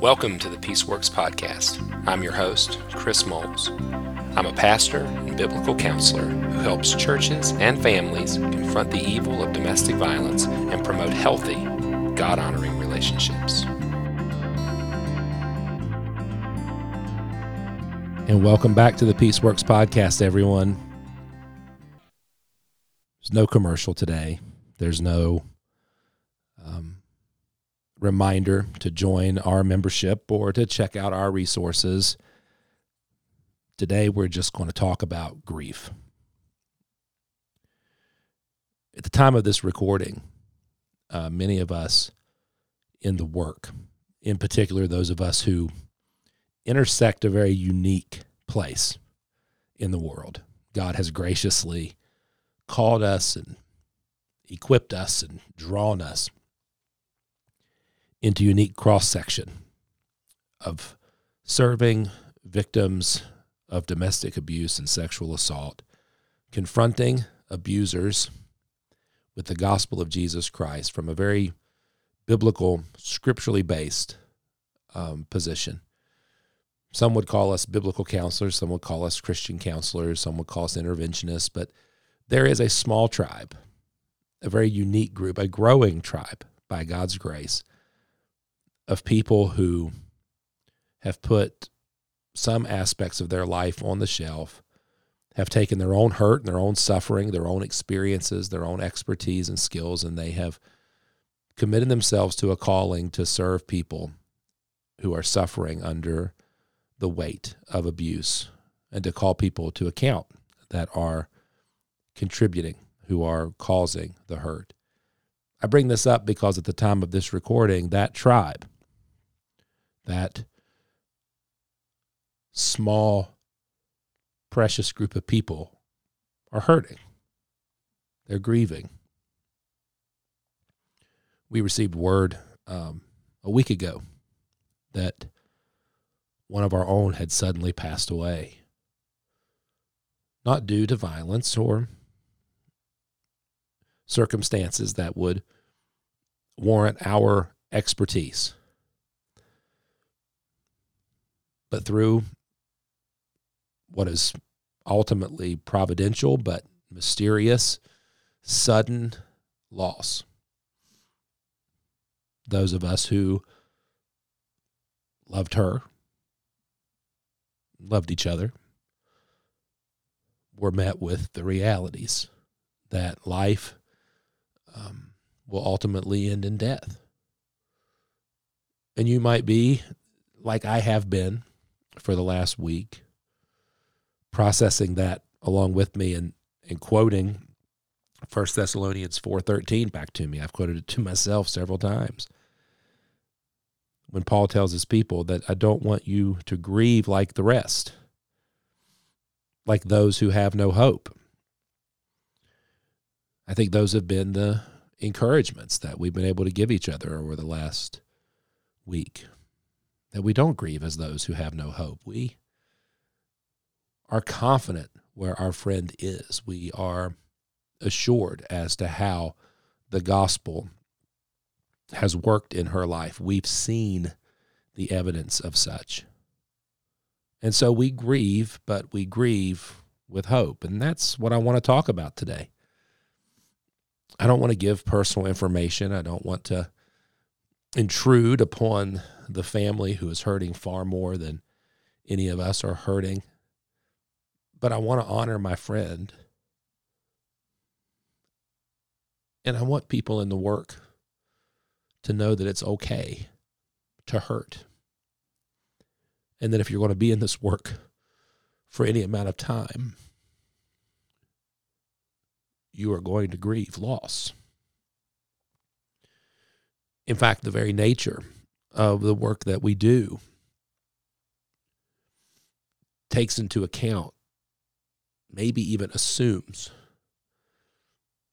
Welcome to the Peaceworks Podcast. I'm your host, Chris Moles. I'm a pastor and biblical counselor who helps churches and families confront the evil of domestic violence and promote healthy, God honoring relationships. And welcome back to the Peaceworks Podcast, everyone. There's no commercial today. There's no reminder to join our membership or to check out our resources. Today, we're just going to talk about grief. At the time of this recording, uh, many of us in the work, in particular, those of us who intersect a very unique place in the world, God has graciously called us and equipped us and drawn us into unique cross section of serving victims of domestic abuse and sexual assault, confronting abusers with the gospel of Jesus Christ from a very biblical, scripturally based um, position. Some would call us biblical counselors, some would call us Christian counselors, some would call us interventionists, but there is a small tribe, a very unique group, a growing tribe by God's grace of people who have put some aspects of their life on the shelf, have taken their own hurt and their own suffering, their own experiences, their own expertise and skills, and they have committed themselves to a calling to serve people who are suffering under the weight of abuse and to call people to account that are contributing, who are causing the hurt. I bring this up because at the time of this recording, that tribe, that small, precious group of people are hurting. They're grieving. We received word um, a week ago that one of our own had suddenly passed away. Not due to violence or circumstances that would warrant our expertise but through what is ultimately providential but mysterious, sudden loss. Those of us who loved her, loved each other, were met with the realities that life um, will ultimately end in death. And you might be, like I have been, for the last week, processing that along with me and, and quoting First Thessalonians 4:13 back to me. I've quoted it to myself several times. When Paul tells his people that I don't want you to grieve like the rest, like those who have no hope. I think those have been the encouragements that we've been able to give each other over the last week that we don't grieve as those who have no hope. We are confident where our friend is. We are assured as to how the gospel has worked in her life. We've seen the evidence of such. And so we grieve, but we grieve with hope. And that's what I want to talk about today. I don't want to give personal information. I don't want to intrude upon the family who is hurting far more than any of us are hurting. But I want to honor my friend. And I want people in the work to know that it's okay to hurt. And that if you're going to be in this work for any amount of time, you are going to grieve loss. In fact, the very nature of the work that we do takes into account, maybe even assumes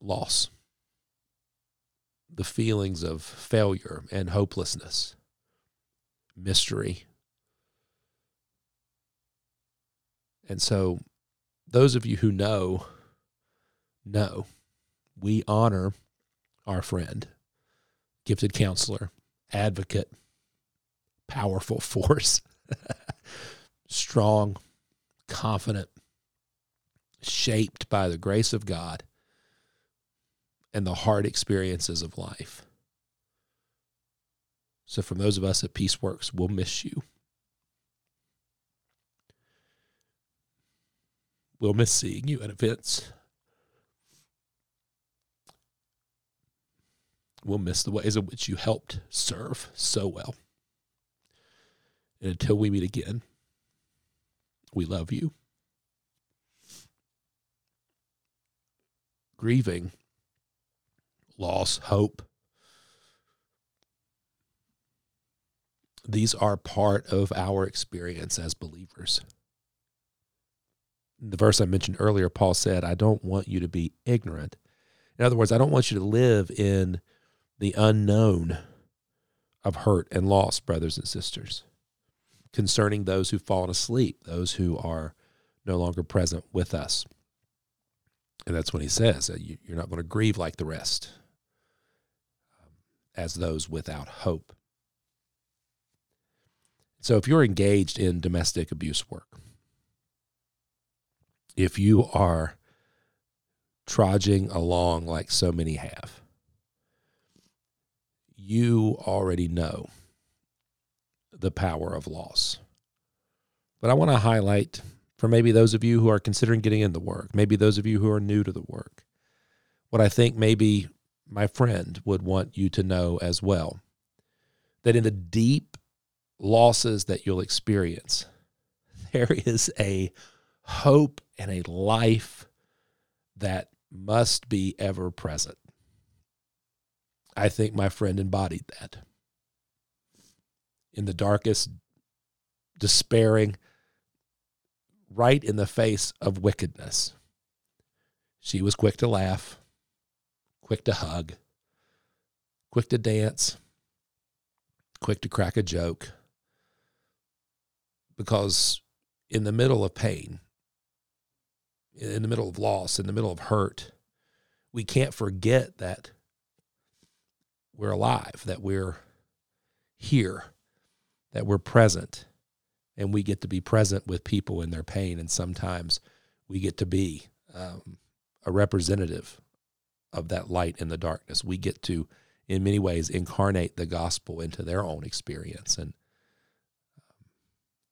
loss, the feelings of failure and hopelessness, mystery. And so, those of you who know, know we honor our friend, gifted counselor, advocate, powerful force, strong, confident, shaped by the grace of God and the hard experiences of life. So, from those of us at Peaceworks, we'll miss you. We'll miss seeing you at events. We'll miss the ways in which you helped serve so well. And until we meet again, we love you. Grieving, loss, hope. These are part of our experience as believers. In the verse I mentioned earlier, Paul said, I don't want you to be ignorant. In other words, I don't want you to live in the unknown of hurt and loss, brothers and sisters, concerning those who've fallen asleep, those who are no longer present with us. And that's when he says, You're not going to grieve like the rest, um, as those without hope. So if you're engaged in domestic abuse work, if you are trudging along like so many have, you already know the power of loss. But I want to highlight for maybe those of you who are considering getting into the work, maybe those of you who are new to the work, what I think maybe my friend would want you to know as well that in the deep losses that you'll experience, there is a hope and a life that must be ever present. I think my friend embodied that. In the darkest, despairing, right in the face of wickedness, she was quick to laugh, quick to hug, quick to dance, quick to crack a joke. Because in the middle of pain, in the middle of loss, in the middle of hurt, we can't forget that we're alive, that we're here, that we're present, and we get to be present with people in their pain. And sometimes we get to be um, a representative of that light in the darkness. We get to, in many ways, incarnate the gospel into their own experience. And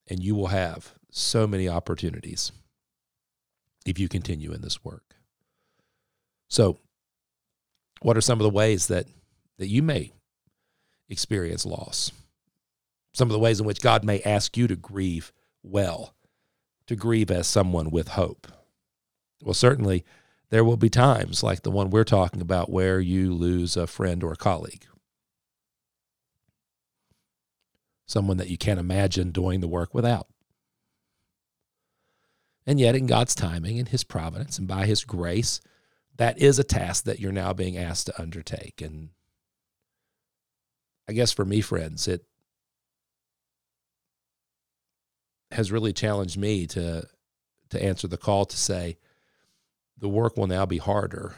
and you will have so many opportunities if you continue in this work. So, what are some of the ways that that you may experience loss. Some of the ways in which God may ask you to grieve well, to grieve as someone with hope. Well, certainly there will be times like the one we're talking about where you lose a friend or a colleague. Someone that you can't imagine doing the work without. And yet, in God's timing and His providence and by His grace, that is a task that you're now being asked to undertake. And I guess for me, friends, it has really challenged me to to answer the call to say the work will now be harder,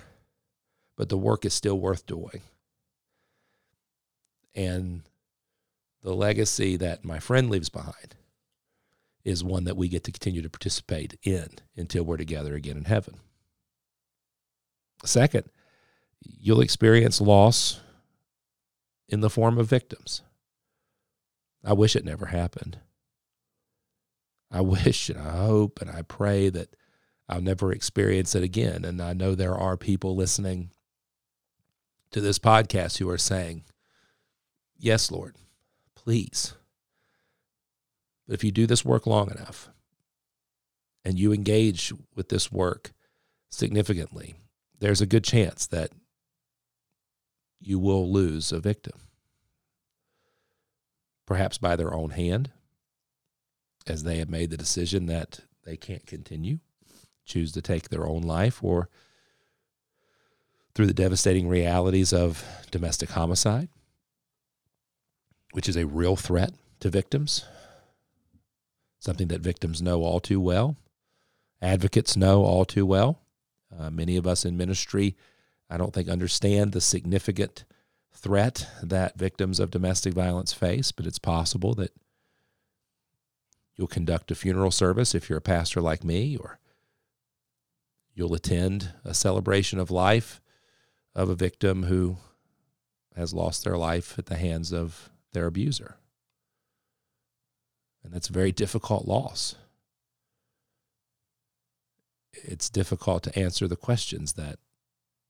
but the work is still worth doing. And the legacy that my friend leaves behind is one that we get to continue to participate in until we're together again in heaven. Second, you'll experience loss in the form of victims. I wish it never happened. I wish and I hope and I pray that I'll never experience it again. And I know there are people listening to this podcast who are saying, Yes, Lord, please. But if you do this work long enough and you engage with this work significantly, there's a good chance that you will lose a victim. Perhaps by their own hand, as they have made the decision that they can't continue, choose to take their own life, or through the devastating realities of domestic homicide, which is a real threat to victims, something that victims know all too well, advocates know all too well. Uh, many of us in ministry I don't think understand the significant threat that victims of domestic violence face, but it's possible that you'll conduct a funeral service if you're a pastor like me, or you'll attend a celebration of life of a victim who has lost their life at the hands of their abuser. And that's a very difficult loss. It's difficult to answer the questions that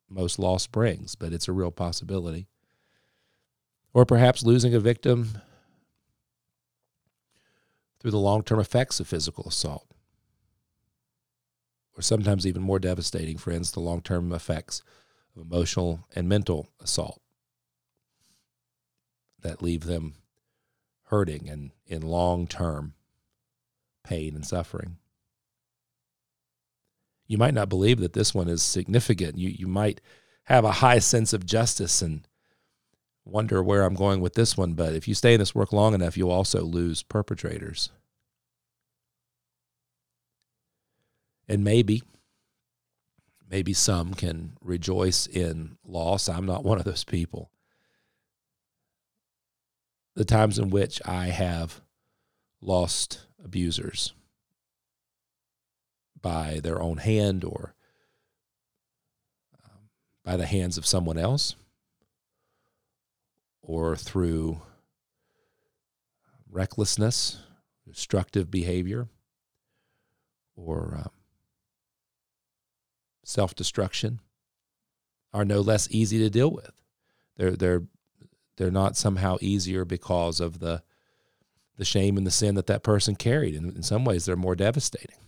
most loss brings, but it's a real possibility. Or perhaps losing a victim through the long term effects of physical assault. Or sometimes even more devastating, friends, the long term effects of emotional and mental assault that leave them hurting and in long term pain and suffering. You might not believe that this one is significant. You, you might have a high sense of justice and wonder where I'm going with this one, but if you stay in this work long enough, you'll also lose perpetrators. And maybe, maybe some can rejoice in loss. I'm not one of those people the times in which I have lost abusers by their own hand or um, by the hands of someone else or through recklessness, destructive behavior, or um, self destruction are no less easy to deal with. They're, they're they're not somehow easier because of the the shame and the sin that that person carried. And in some ways, they're more devastating.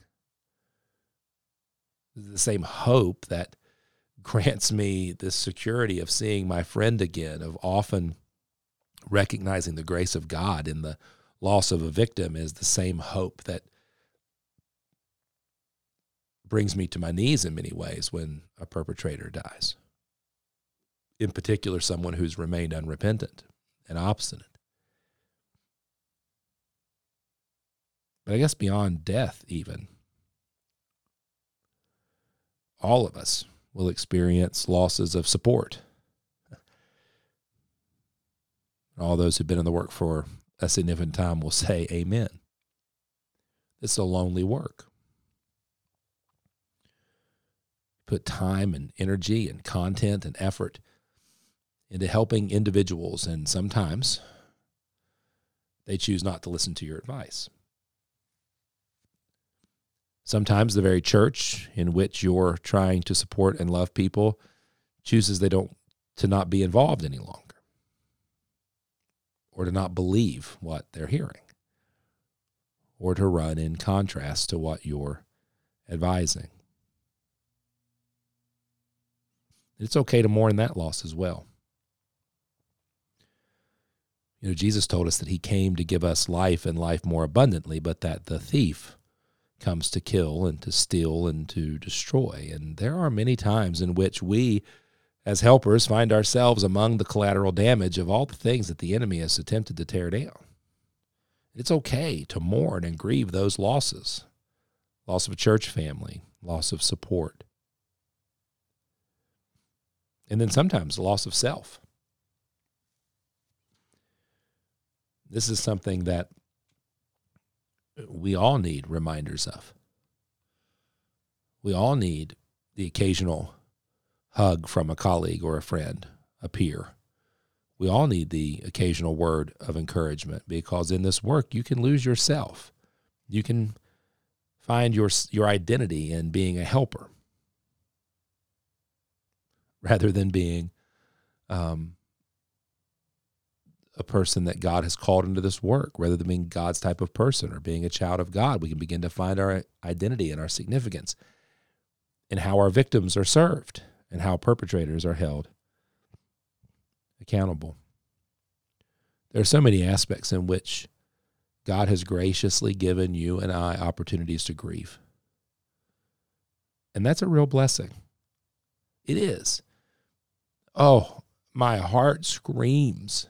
The same hope that grants me this security of seeing my friend again, of often recognizing the grace of God in the loss of a victim, is the same hope that brings me to my knees in many ways when a perpetrator dies in particular, someone who's remained unrepentant and obstinate. But I guess beyond death, even, all of us will experience losses of support. All those who've been in the work for a significant time will say, Amen. This is a lonely work. Put time and energy and content and effort into helping individuals, and sometimes they choose not to listen to your advice. Sometimes the very church in which you're trying to support and love people chooses they don't to not be involved any longer or to not believe what they're hearing or to run in contrast to what you're advising. It's okay to mourn that loss as well. You know, Jesus told us that he came to give us life and life more abundantly, but that the thief comes to kill and to steal and to destroy. And there are many times in which we, as helpers, find ourselves among the collateral damage of all the things that the enemy has attempted to tear down. It's okay to mourn and grieve those losses loss of a church family, loss of support, and then sometimes loss of self. This is something that we all need reminders of. We all need the occasional hug from a colleague or a friend, a peer. We all need the occasional word of encouragement because in this work you can lose yourself. You can find your your identity in being a helper rather than being um, a person that God has called into this work, rather than being God's type of person or being a child of God. We can begin to find our identity and our significance in how our victims are served and how perpetrators are held accountable. There are so many aspects in which God has graciously given you and I opportunities to grieve. And that's a real blessing. It is. Oh, my heart screams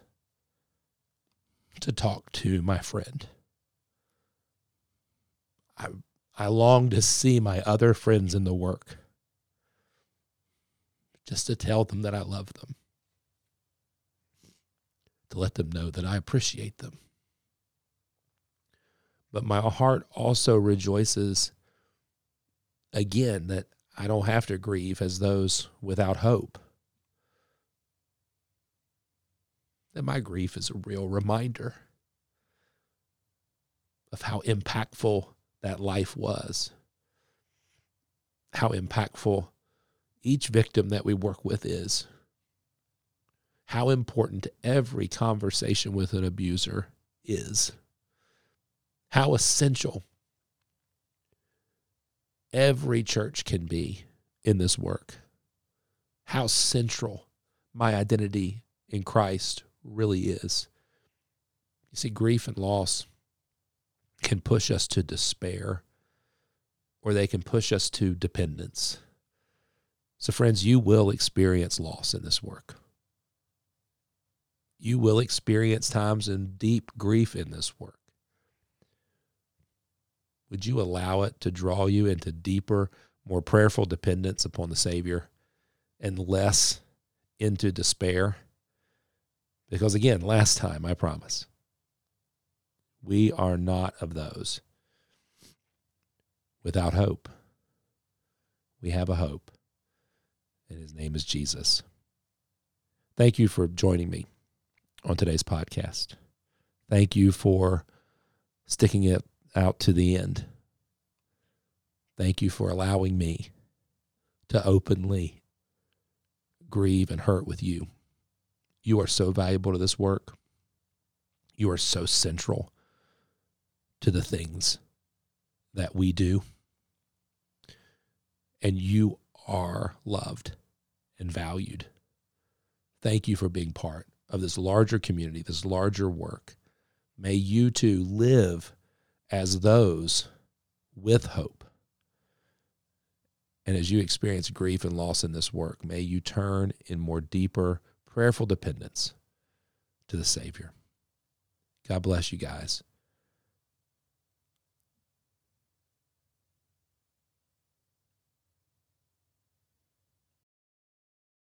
to talk to my friend. I, I long to see my other friends in the work just to tell them that I love them. to let them know that I appreciate them. But my heart also rejoices again that I don't have to grieve as those without hope. That my grief is a real reminder of how impactful that life was, how impactful each victim that we work with is, how important every conversation with an abuser is, how essential every church can be in this work, how central my identity in Christ really is. You see, grief and loss can push us to despair or they can push us to dependence. So, friends, you will experience loss in this work. You will experience times in deep grief in this work. Would you allow it to draw you into deeper, more prayerful dependence upon the Savior and less into despair? Because again, last time, I promise, we are not of those without hope. We have a hope, and his name is Jesus. Thank you for joining me on today's podcast. Thank you for sticking it out to the end. Thank you for allowing me to openly grieve and hurt with you. You are so valuable to this work. You are so central to the things that we do. And you are loved and valued. Thank you for being part of this larger community, this larger work. May you too live as those with hope. And as you experience grief and loss in this work, may you turn in more deeper, prayerful dependence to the Savior. God bless you guys.